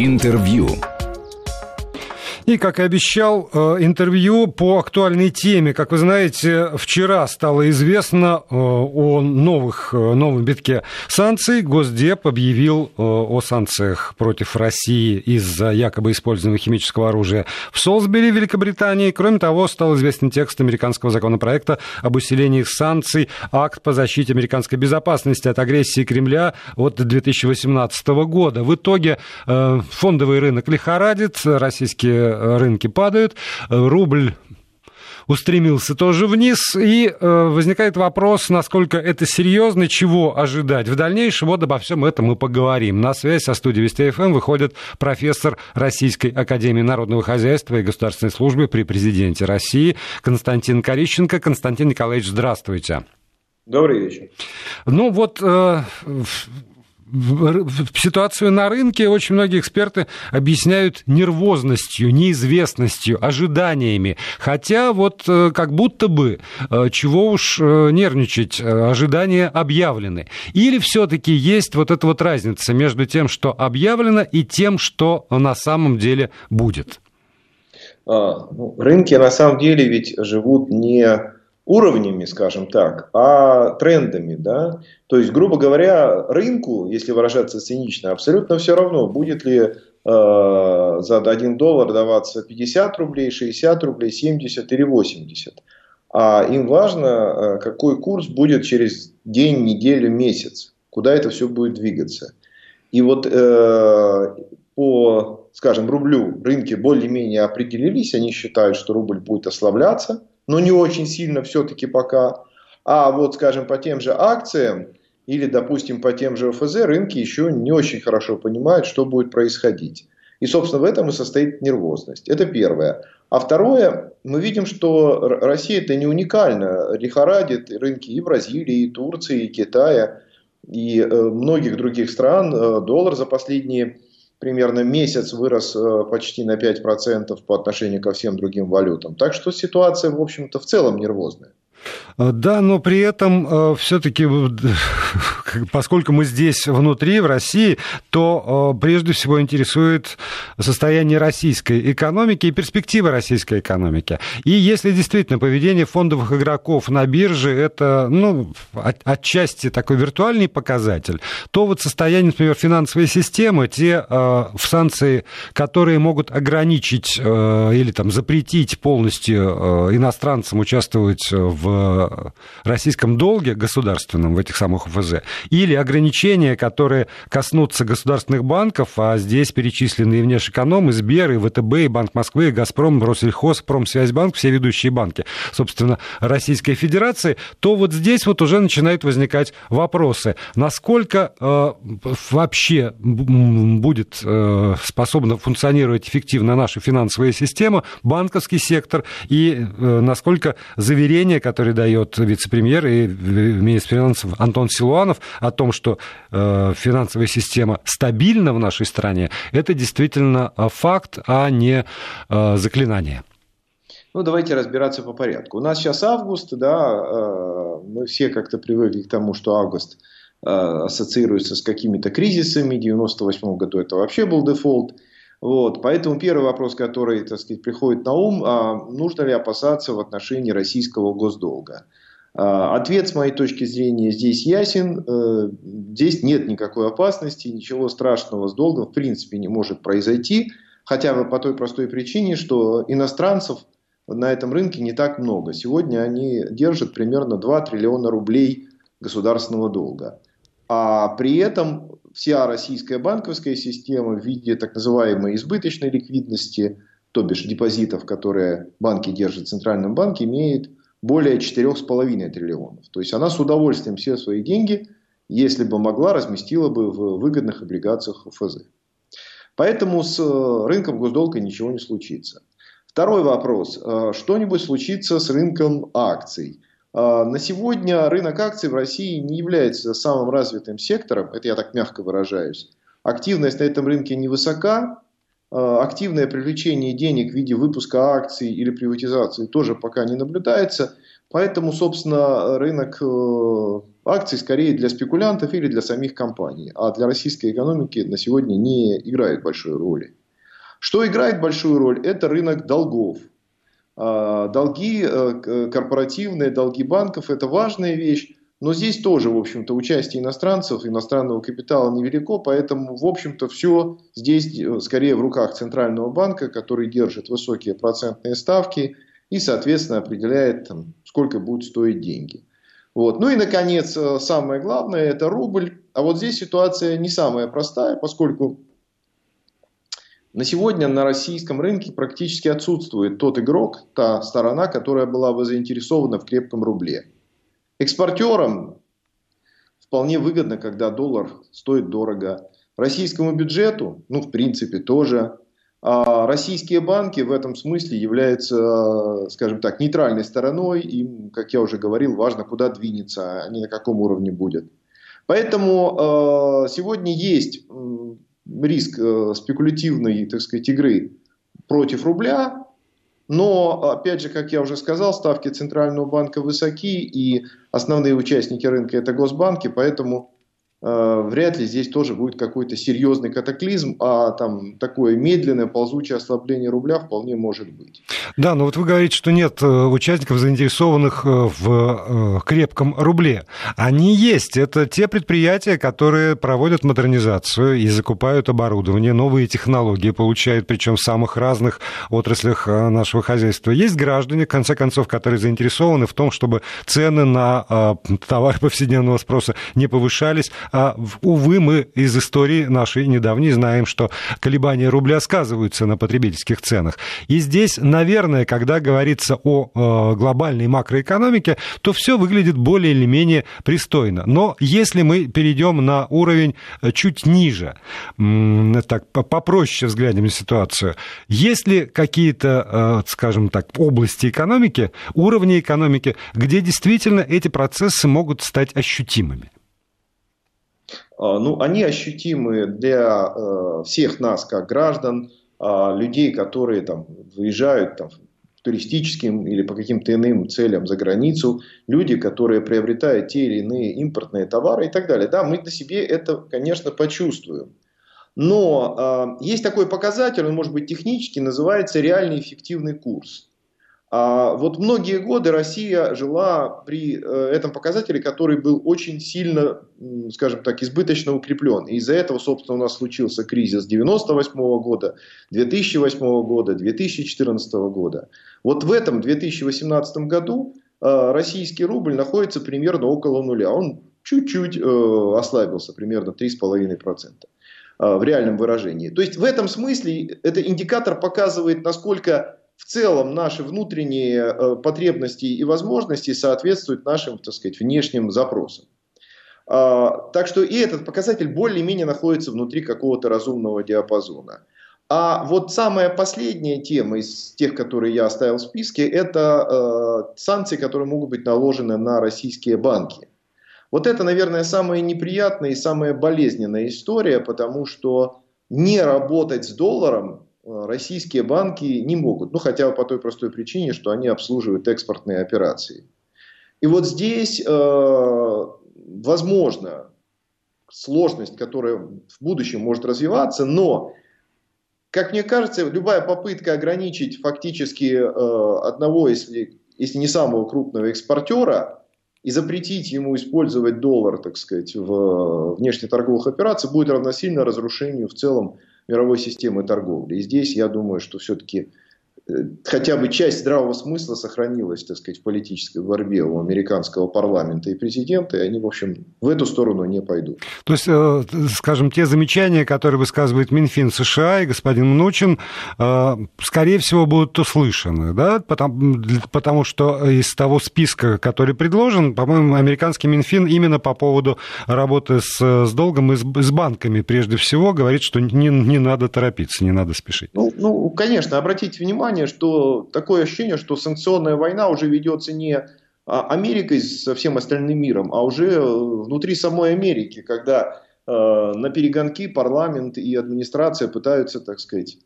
Интервью. И, как и обещал, э, интервью по актуальной теме. Как вы знаете, вчера стало известно э, о новых, э, новом битке санкций. Госдеп объявил о санкциях против России из-за якобы использованного химического оружия в Солсбери, Великобритании. Кроме того, стал известен текст американского законопроекта об усилении санкций, акт по защите американской безопасности от агрессии Кремля от 2018 года. В итоге фондовый рынок лихорадит, российские рынки падают, рубль устремился тоже вниз, и э, возникает вопрос, насколько это серьезно, чего ожидать в дальнейшем. Вот обо всем этом мы поговорим. На связь со студией Вести ФМ выходит профессор Российской Академии Народного Хозяйства и Государственной Службы при Президенте России Константин Корищенко. Константин Николаевич, здравствуйте. Добрый вечер. Ну вот э, ситуацию на рынке очень многие эксперты объясняют нервозностью, неизвестностью, ожиданиями. Хотя вот э, как будто бы, э, чего уж э, нервничать, ожидания объявлены. Или все-таки есть вот эта вот разница между тем, что объявлено, и тем, что на самом деле будет? А, ну, рынки на самом деле ведь живут не уровнями, скажем так, а трендами. Да? То есть, грубо говоря, рынку, если выражаться цинично, абсолютно все равно, будет ли э, за 1 доллар даваться 50 рублей, 60 рублей, 70 или 80. А им важно, э, какой курс будет через день, неделю, месяц, куда это все будет двигаться. И вот э, по, скажем, рублю рынки более-менее определились, они считают, что рубль будет ослабляться – но не очень сильно все-таки пока. А вот, скажем, по тем же акциям или, допустим, по тем же ОФЗ рынки еще не очень хорошо понимают, что будет происходить. И, собственно, в этом и состоит нервозность. Это первое. А второе, мы видим, что Россия это не уникально. Лихорадит рынки и Бразилии, и Турции, и Китая, и э, многих других стран. Э, доллар за последние примерно месяц вырос э, почти на 5% по отношению ко всем другим валютам. Так что ситуация, в общем-то, в целом нервозная. Э, да, но при этом э, все-таки, поскольку мы здесь внутри, в России, то э, прежде всего интересует состояние российской экономики и перспективы российской экономики. И если действительно поведение фондовых игроков на бирже это, ну, отчасти такой виртуальный показатель, то вот состояние, например, финансовой системы, те в санкции, которые могут ограничить или там запретить полностью иностранцам участвовать в в российском долге государственном, в этих самых ОФЗ, или ограничения, которые коснутся государственных банков, а здесь перечислены и Внешэконом, и Сбер, и ВТБ, и Банк Москвы, и Газпром, Россельхоз, Промсвязьбанк, все ведущие банки, собственно, Российской Федерации, то вот здесь вот уже начинают возникать вопросы, насколько э, вообще будет э, способна функционировать эффективно наша финансовая система, банковский сектор, и э, насколько заверения, которые который дает вице-премьер и министр финансов Антон Силуанов о том, что э, финансовая система стабильна в нашей стране, это действительно э, факт, а не э, заклинание. Ну, давайте разбираться по порядку. У нас сейчас август, да, мы все как-то привыкли к тому, что август ассоциируется с какими-то кризисами. В 1998 году это вообще был дефолт. Вот, поэтому первый вопрос, который, так сказать, приходит на ум, а нужно ли опасаться в отношении российского госдолга? А, ответ, с моей точки зрения, здесь ясен. Э, здесь нет никакой опасности, ничего страшного с долгом в принципе не может произойти, хотя бы по той простой причине, что иностранцев на этом рынке не так много. Сегодня они держат примерно 2 триллиона рублей государственного долга. А при этом вся российская банковская система в виде так называемой избыточной ликвидности, то бишь депозитов, которые банки держат в Центральном банке, имеет более 4,5 триллионов. То есть она с удовольствием все свои деньги, если бы могла, разместила бы в выгодных облигациях ФЗ. Поэтому с э, рынком госдолга ничего не случится. Второй вопрос. Э, что-нибудь случится с рынком акций? А, на сегодня рынок акций в России не является самым развитым сектором, это я так мягко выражаюсь. Активность на этом рынке невысока, а, активное привлечение денег в виде выпуска акций или приватизации тоже пока не наблюдается. Поэтому, собственно, рынок э, акции скорее для спекулянтов или для самих компаний, а для российской экономики на сегодня не играют большой роли. Что играет большую роль? Это рынок долгов. А, долги э, корпоративные, долги банков – это важная вещь. Но здесь тоже, в общем-то, участие иностранцев, иностранного капитала невелико, поэтому, в общем-то, все здесь э, скорее в руках Центрального банка, который держит высокие процентные ставки и, соответственно, определяет, там, сколько будут стоить деньги. Вот. Ну и, наконец, э, самое главное – это рубль. А вот здесь ситуация не самая простая, поскольку на сегодня на российском рынке практически отсутствует тот игрок, та сторона, которая была бы заинтересована в крепком рубле. Экспортерам вполне выгодно, когда доллар стоит дорого. Российскому бюджету, ну, в принципе, тоже. А российские банки в этом смысле являются, скажем так, нейтральной стороной. Им, как я уже говорил, важно, куда двинется, а не на каком уровне будет. Поэтому э, сегодня есть риск э, спекулятивной, так сказать, игры против рубля. Но, опять же, как я уже сказал, ставки Центрального банка высоки, и основные участники рынка это госбанки, поэтому вряд ли здесь тоже будет какой-то серьезный катаклизм, а там такое медленное ползучее ослабление рубля вполне может быть. Да, но вот вы говорите, что нет э, участников, заинтересованных э, в крепком рубле. Они есть. Это те предприятия, которые проводят модернизацию и закупают оборудование, новые технологии получают, причем в самых разных отраслях нашего хозяйства. Есть граждане, в конце концов, которые заинтересованы в том, чтобы цены на товары повседневного спроса не повышались, увы, мы из истории нашей недавней знаем, что колебания рубля сказываются на потребительских ценах. И здесь, наверное, когда говорится о э, глобальной макроэкономике, то все выглядит более или менее пристойно. Но если мы перейдем на уровень э, чуть ниже, так попроще взглянем на ситуацию, есть ли какие-то, э, скажем так, области экономики, уровни экономики, где действительно эти процессы могут стать ощутимыми? А, ну, они ощутимы для э, всех нас, как граждан, а, людей, которые там, выезжают там, туристическим или по каким-то иным целям за границу, люди, которые приобретают те или иные импортные товары и так далее. Да, мы на себе это, конечно, почувствуем. Но э, есть такой показатель, он может быть технический, называется реальный эффективный курс. А вот многие годы Россия жила при э, этом показателе, который был очень сильно, скажем так, избыточно укреплен. И из-за этого, собственно, у нас случился кризис 98 года, 2008 года, 2014 года. Вот в этом 2018 году э, российский рубль находится примерно около нуля. Он чуть-чуть э, ослабился, примерно 3,5% в реальном выражении. То есть в этом смысле этот индикатор показывает, насколько в целом наши внутренние э, потребности и возможности соответствуют нашим, так сказать, внешним запросам. А, так что и этот показатель более-менее находится внутри какого-то разумного диапазона. А вот самая последняя тема из тех, которые я оставил в списке, это э, санкции, которые могут быть наложены на российские банки. Вот это, наверное, самая неприятная и самая болезненная история, потому что не работать с долларом российские банки не могут. Ну, хотя бы по той простой причине, что они обслуживают экспортные операции. И вот здесь, э, возможно, сложность, которая в будущем может развиваться, но, как мне кажется, любая попытка ограничить фактически э, одного, если, если не самого крупного экспортера, и запретить ему использовать доллар, так сказать, в внешнеторговых операциях, будет равносильно разрушению в целом мировой системы торговли. И здесь я думаю, что все-таки хотя бы часть здравого смысла сохранилась, так сказать, в политической борьбе у американского парламента и президента, и они, в общем, в эту сторону не пойдут. То есть, э, скажем, те замечания, которые высказывает Минфин США и господин Мнучин, э, скорее всего, будут услышаны, да, потому, потому что из того списка, который предложен, по-моему, американский Минфин именно по поводу работы с, с долгом и с, с банками, прежде всего, говорит, что не, не надо торопиться, не надо спешить. Ну, ну, конечно, обратите внимание, понимание, что такое ощущение, что санкционная война уже ведется не а, Америкой со всем остальным миром, а уже э, внутри самой Америки, когда э, на перегонки парламент и администрация пытаются, так сказать,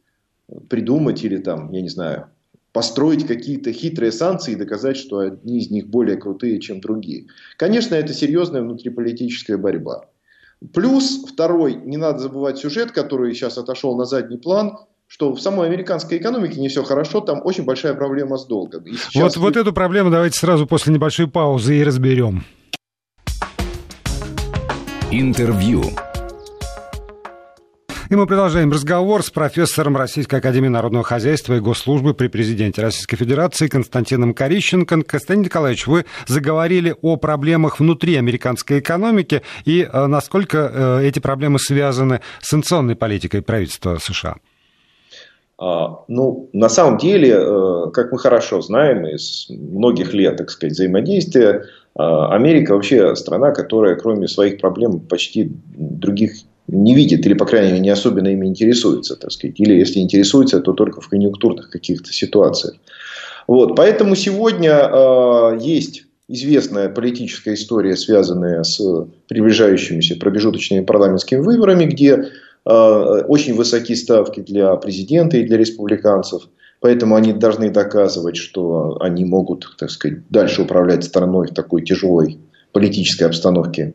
придумать или там, я не знаю, построить какие-то хитрые санкции и доказать, что одни из них более крутые, чем другие. Конечно, это серьезная внутриполитическая борьба. Плюс второй, не надо забывать сюжет, который сейчас отошел на задний план, что в самой американской экономике не все хорошо, там очень большая проблема с долгом. вот, вот эту проблему давайте сразу после небольшой паузы и разберем. Интервью. И мы продолжаем разговор с профессором Российской Академии Народного Хозяйства и Госслужбы при президенте Российской Федерации Константином Корищенко. Константин Николаевич, вы заговорили о проблемах внутри американской экономики и э, насколько э, эти проблемы связаны с санкционной политикой правительства США. А, ну, на самом деле, э, как мы хорошо знаем из многих лет, так сказать, взаимодействия, Америка вообще страна, которая кроме своих проблем почти других не видит или, по крайней мере, не особенно ими интересуется, так сказать. Или если интересуется, то только в конъюнктурных каких-то ситуациях. Вот. Поэтому сегодня э, есть известная политическая история, связанная с приближающимися промежуточными парламентскими выборами, где очень высокие ставки для президента и для республиканцев. Поэтому они должны доказывать, что они могут, так сказать, дальше управлять страной в такой тяжелой политической обстановке,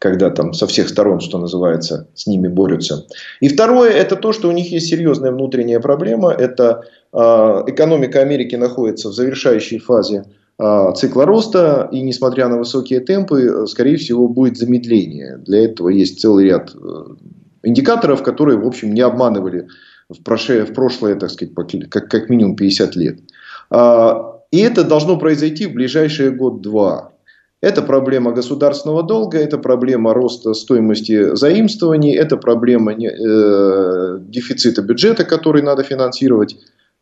когда там со всех сторон, что называется, с ними борются. И второе, это то, что у них есть серьезная внутренняя проблема. Это э, экономика Америки находится в завершающей фазе э, цикла роста, и несмотря на высокие темпы, скорее всего, будет замедление. Для этого есть целый ряд э, индикаторов, которые, в общем, не обманывали в прошлое, в прошлое так сказать, как, как минимум 50 лет. И это должно произойти в ближайшие год-два. Это проблема государственного долга, это проблема роста стоимости заимствований, это проблема э, дефицита бюджета, который надо финансировать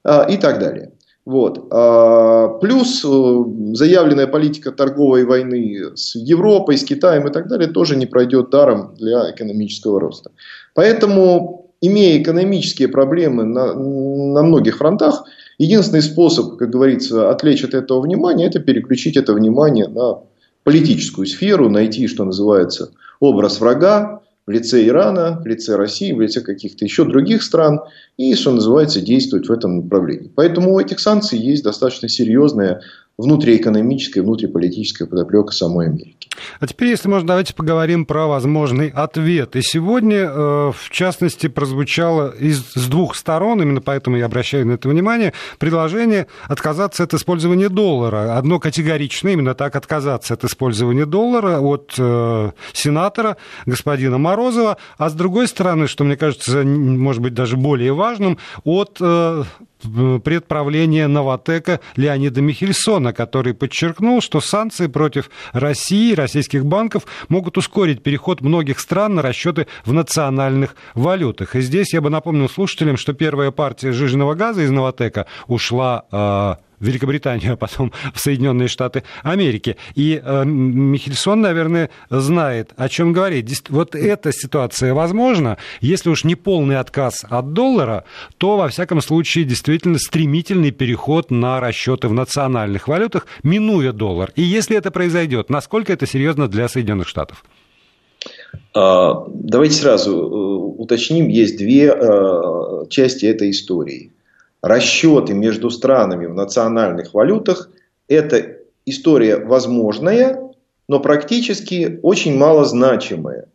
э, и так далее. Вот. А, плюс э, заявленная политика торговой войны с Европой, с Китаем и так далее тоже не пройдет даром для экономического роста. Поэтому, имея экономические проблемы на, на многих фронтах, единственный способ, как говорится, отвлечь от этого внимания, это переключить это внимание на политическую сферу, найти, что называется, образ врага в лице Ирана, в лице России, в лице каких-то еще других стран и, что называется, действовать в этом направлении. Поэтому у этих санкций есть достаточно серьезная внутриэкономическая, внутриполитическая подоплека самой Америки. А теперь, если можно, давайте поговорим про возможный ответ. И сегодня, э, в частности, прозвучало из, с двух сторон, именно поэтому я обращаю на это внимание, предложение отказаться от использования доллара. Одно категорично, именно так отказаться от использования доллара от э, сенатора господина Морозова, а с другой стороны, что мне кажется, может быть, даже более важным, от э, предправления Новотека Леонида Михельсона, который подчеркнул, что санкции против России, российских банков могут ускорить переход многих стран на расчеты в национальных валютах. И здесь я бы напомнил слушателям, что первая партия жиженного газа из Новотека ушла а, Великобританию, а потом в Соединенные Штаты Америки. И э, Михельсон, наверное, знает, о чем говорит. Вот эта ситуация возможна. Если уж не полный отказ от доллара, то, во всяком случае, действительно стремительный переход на расчеты в национальных валютах, минуя доллар. И если это произойдет, насколько это серьезно для Соединенных Штатов? А, давайте сразу э, уточним, есть две э, части этой истории расчеты между странами в национальных валютах – это история возможная, но практически очень малозначимая.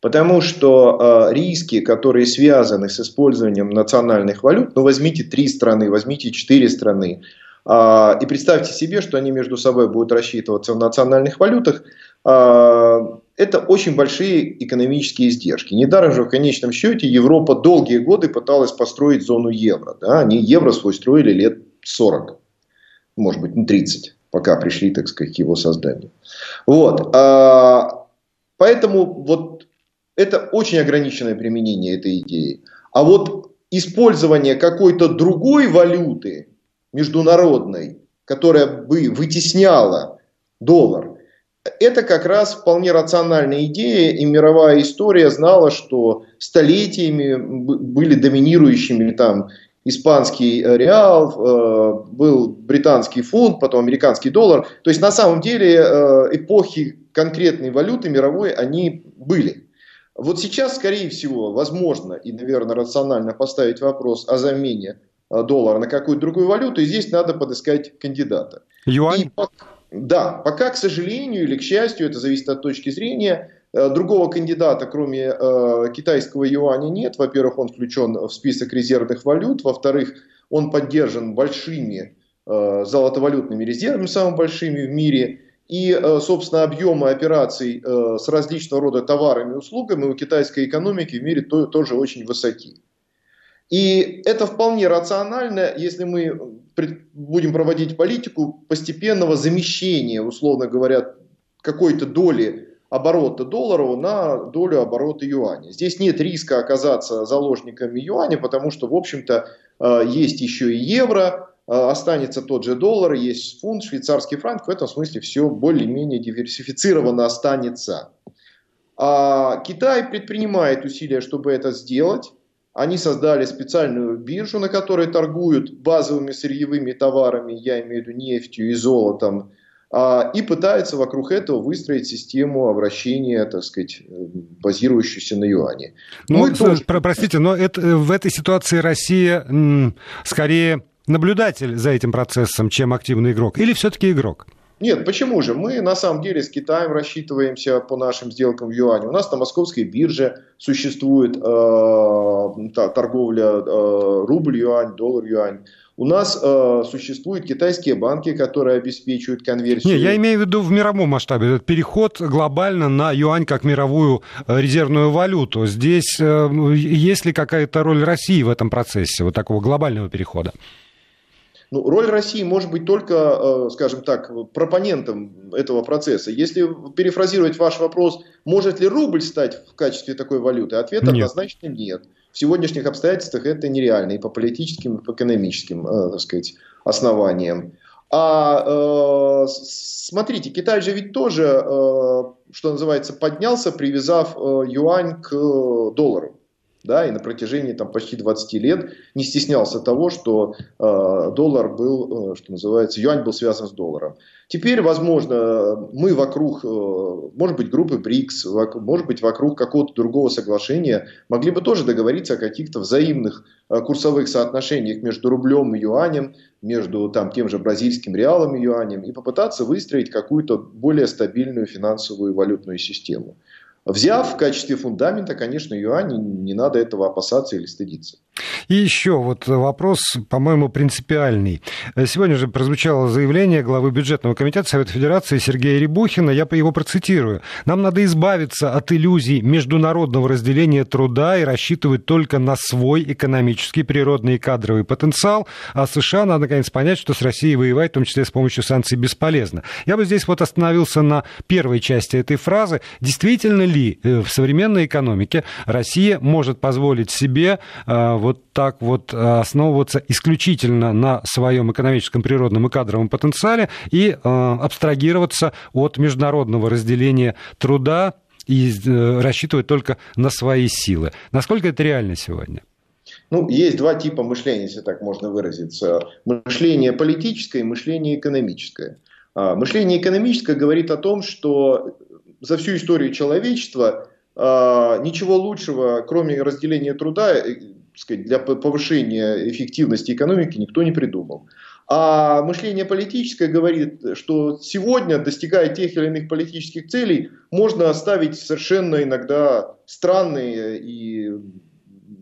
Потому что э, риски, которые связаны с использованием национальных валют, ну возьмите три страны, возьмите четыре страны, э, и представьте себе, что они между собой будут рассчитываться в национальных валютах, э, это очень большие экономические издержки. Недаром же в конечном счете Европа долгие годы пыталась построить зону евро. Да? Они евро свой строили лет 40, может быть, ну 30, пока пришли, так сказать, к его созданию. Вот. А, поэтому вот это очень ограниченное применение этой идеи. А вот использование какой-то другой валюты международной, которая бы вытесняла доллар, это как раз вполне рациональная идея, и мировая история знала, что столетиями были доминирующими там испанский реал, э, был британский фунт, потом американский доллар. То есть на самом деле э, эпохи конкретной валюты мировой, они были. Вот сейчас, скорее всего, возможно и, наверное, рационально поставить вопрос о замене доллара на какую-то другую валюту, и здесь надо подыскать кандидата. Юань? И, да, пока, к сожалению или к счастью, это зависит от точки зрения, другого кандидата, кроме э, китайского юаня, нет. Во-первых, он включен в список резервных валют. Во-вторых, он поддержан большими э, золотовалютными резервами, самыми большими в мире. И, э, собственно, объемы операций э, с различного рода товарами и услугами у китайской экономики в мире тоже очень высоки. И это вполне рационально, если мы будем проводить политику постепенного замещения, условно говоря, какой-то доли оборота доллара на долю оборота юаня. Здесь нет риска оказаться заложниками юаня, потому что, в общем-то, есть еще и евро, Э, останется тот же доллар, есть фунт, швейцарский франк, в этом смысле все более-менее диверсифицированно останется. А Китай предпринимает усилия, чтобы это сделать. Они создали специальную биржу, на которой торгуют базовыми сырьевыми товарами, я имею в виду нефтью и золотом, а, и пытаются вокруг этого выстроить систему обращения, так сказать, базирующуюся на юане. Ну, тоже... простите, но это, в этой ситуации Россия скорее наблюдатель за этим процессом, чем активный игрок? Или все-таки игрок? Нет, почему же? Мы на самом деле с Китаем рассчитываемся по нашим сделкам в юане. У нас на московской бирже существует э, торговля э, рубль-юань, доллар-юань. У нас э, существуют китайские банки, которые обеспечивают конверсию. Не, я имею в виду в мировом масштабе. Этот переход глобально на юань как мировую э, резервную валюту. Здесь э, есть ли какая-то роль России в этом процессе, вот такого глобального перехода? Ну, роль России может быть только, э, скажем так, пропонентом этого процесса. Если перефразировать ваш вопрос, может ли рубль стать в качестве такой валюты, ответ нет. однозначно нет. В сегодняшних обстоятельствах это нереально и по политическим, и по экономическим, э, так сказать, основаниям. А э, смотрите, Китай же ведь тоже, э, что называется, поднялся, привязав э, юань к доллару да, и на протяжении там, почти 20 лет не стеснялся того, что э, доллар был, э, что называется, юань был связан с долларом. Теперь, возможно, мы вокруг, э, может быть, группы БРИКС, вок, может быть, вокруг какого-то другого соглашения могли бы тоже договориться о каких-то взаимных э, курсовых соотношениях между рублем и юанем, между там, тем же бразильским реалом и юанем, и попытаться выстроить какую-то более стабильную финансовую валютную систему. Взяв в качестве фундамента, конечно, юань, не надо этого опасаться или стыдиться. И еще вот вопрос, по-моему, принципиальный. Сегодня же прозвучало заявление главы бюджетного комитета Совета Федерации Сергея Рябухина, я его процитирую. «Нам надо избавиться от иллюзий международного разделения труда и рассчитывать только на свой экономический, природный и кадровый потенциал, а США надо, наконец, понять, что с Россией воевать, в том числе с помощью санкций, бесполезно». Я бы здесь вот остановился на первой части этой фразы. Действительно ли э, в современной экономике Россия может позволить себе э, вот так вот э, основываться исключительно на своем экономическом, природном и кадровом потенциале и абстрагироваться от международного разделения труда и рассчитывать только на свои силы. Насколько это реально сегодня? Ну, есть два типа мышления, если так можно выразиться. Мышление политическое и мышление экономическое. А, мышление экономическое говорит о том, что за всю историю человечества а, ничего лучшего, кроме разделения труда, э, сказать, для повышения эффективности экономики никто не придумал. А мышление политическое говорит, что сегодня, достигая тех или иных политических целей, можно оставить совершенно иногда странные и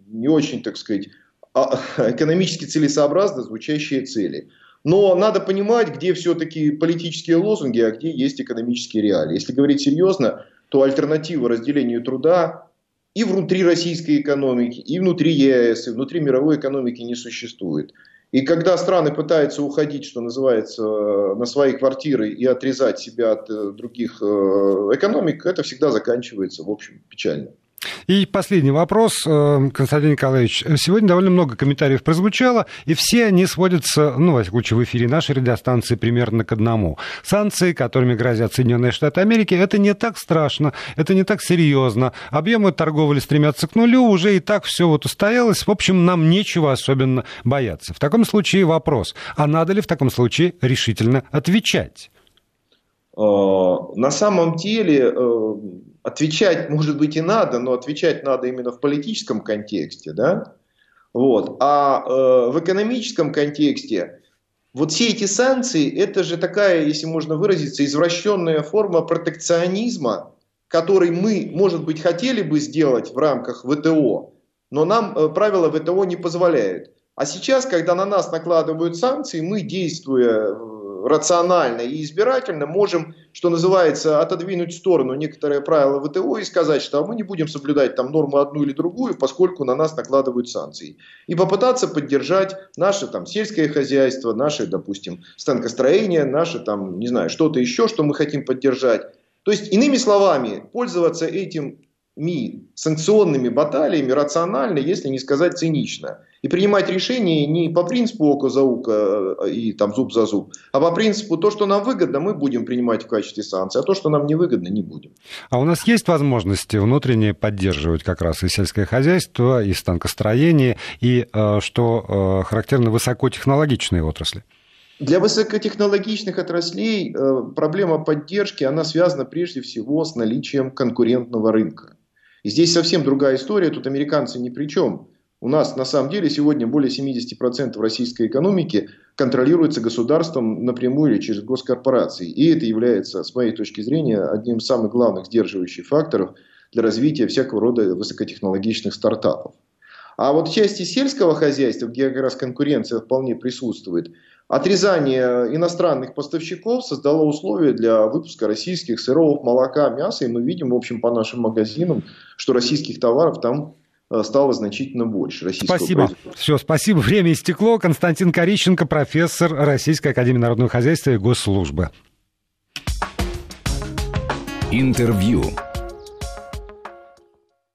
не очень, так сказать, а, экономически целесообразно звучащие цели. Но надо понимать, где все-таки политические лозунги, а где есть экономические реалии. Если говорить серьезно, то альтернатива разделению труда и внутри российской экономики, и внутри ЕС, и внутри мировой экономики не существует. И когда страны пытаются уходить, что называется, на свои квартиры и отрезать себя от э, других э, экономик, это всегда заканчивается, в общем, печально. И последний вопрос, э, Константин Николаевич. Сегодня довольно много комментариев прозвучало, и все они сводятся, ну, во всяком случае, в эфире нашей радиостанции примерно к одному. Санкции, которыми грозят Соединенные Штаты Америки, это не так страшно, это не так серьезно. Объемы торговли стремятся к нулю, уже и так все вот устоялось. В общем, нам нечего особенно бояться. В таком случае вопрос, а надо ли в таком случае решительно отвечать? Э, на самом деле э, отвечать, может быть, и надо, но отвечать надо именно в политическом контексте, да? Вот. А э, в экономическом контексте вот все эти санкции, это же такая, если можно выразиться, извращенная форма протекционизма, который мы, может быть, хотели бы сделать в рамках ВТО, но нам э, правила ВТО не позволяют. А сейчас, когда на нас накладывают санкции, мы, действуя рационально и избирательно, можем, что называется, отодвинуть в сторону некоторые правила ВТО и сказать, что мы не будем соблюдать там норму одну или другую, поскольку на нас накладывают санкции. И попытаться поддержать наше там сельское хозяйство, наше, допустим, станкостроение, наше там, не знаю, что-то еще, что мы хотим поддержать. То есть, иными словами, пользоваться этим санкционными баталиями рационально, если не сказать цинично. И принимать решения не по принципу око за око э, и там зуб за зуб, а по принципу то, что нам выгодно, мы будем принимать в качестве санкций, а то, что нам не выгодно, не будем. А у нас есть возможности внутренне поддерживать как раз и сельское хозяйство, и станкостроение, и, э, что э, характерно, высокотехнологичные отрасли? Для высокотехнологичных отраслей проблема поддержки, она связана прежде всего с наличием конкурентного рынка. Здесь совсем другая история, тут американцы ни при чем. У нас на самом деле сегодня более 70% российской экономики контролируется государством напрямую или через госкорпорации. И это является, с моей точки зрения, одним из самых главных сдерживающих факторов для развития всякого рода высокотехнологичных стартапов. А вот в части сельского хозяйства, где как раз конкуренция вполне присутствует, Отрезание иностранных поставщиков создало условия для выпуска российских сыров, молока, мяса. И мы видим, в общем, по нашим магазинам, что российских товаров там э, стало значительно больше. Спасибо. Все, спасибо. Время истекло. Константин Кориченко, профессор Российской Академии Народного Хозяйства и Госслужбы. Интервью.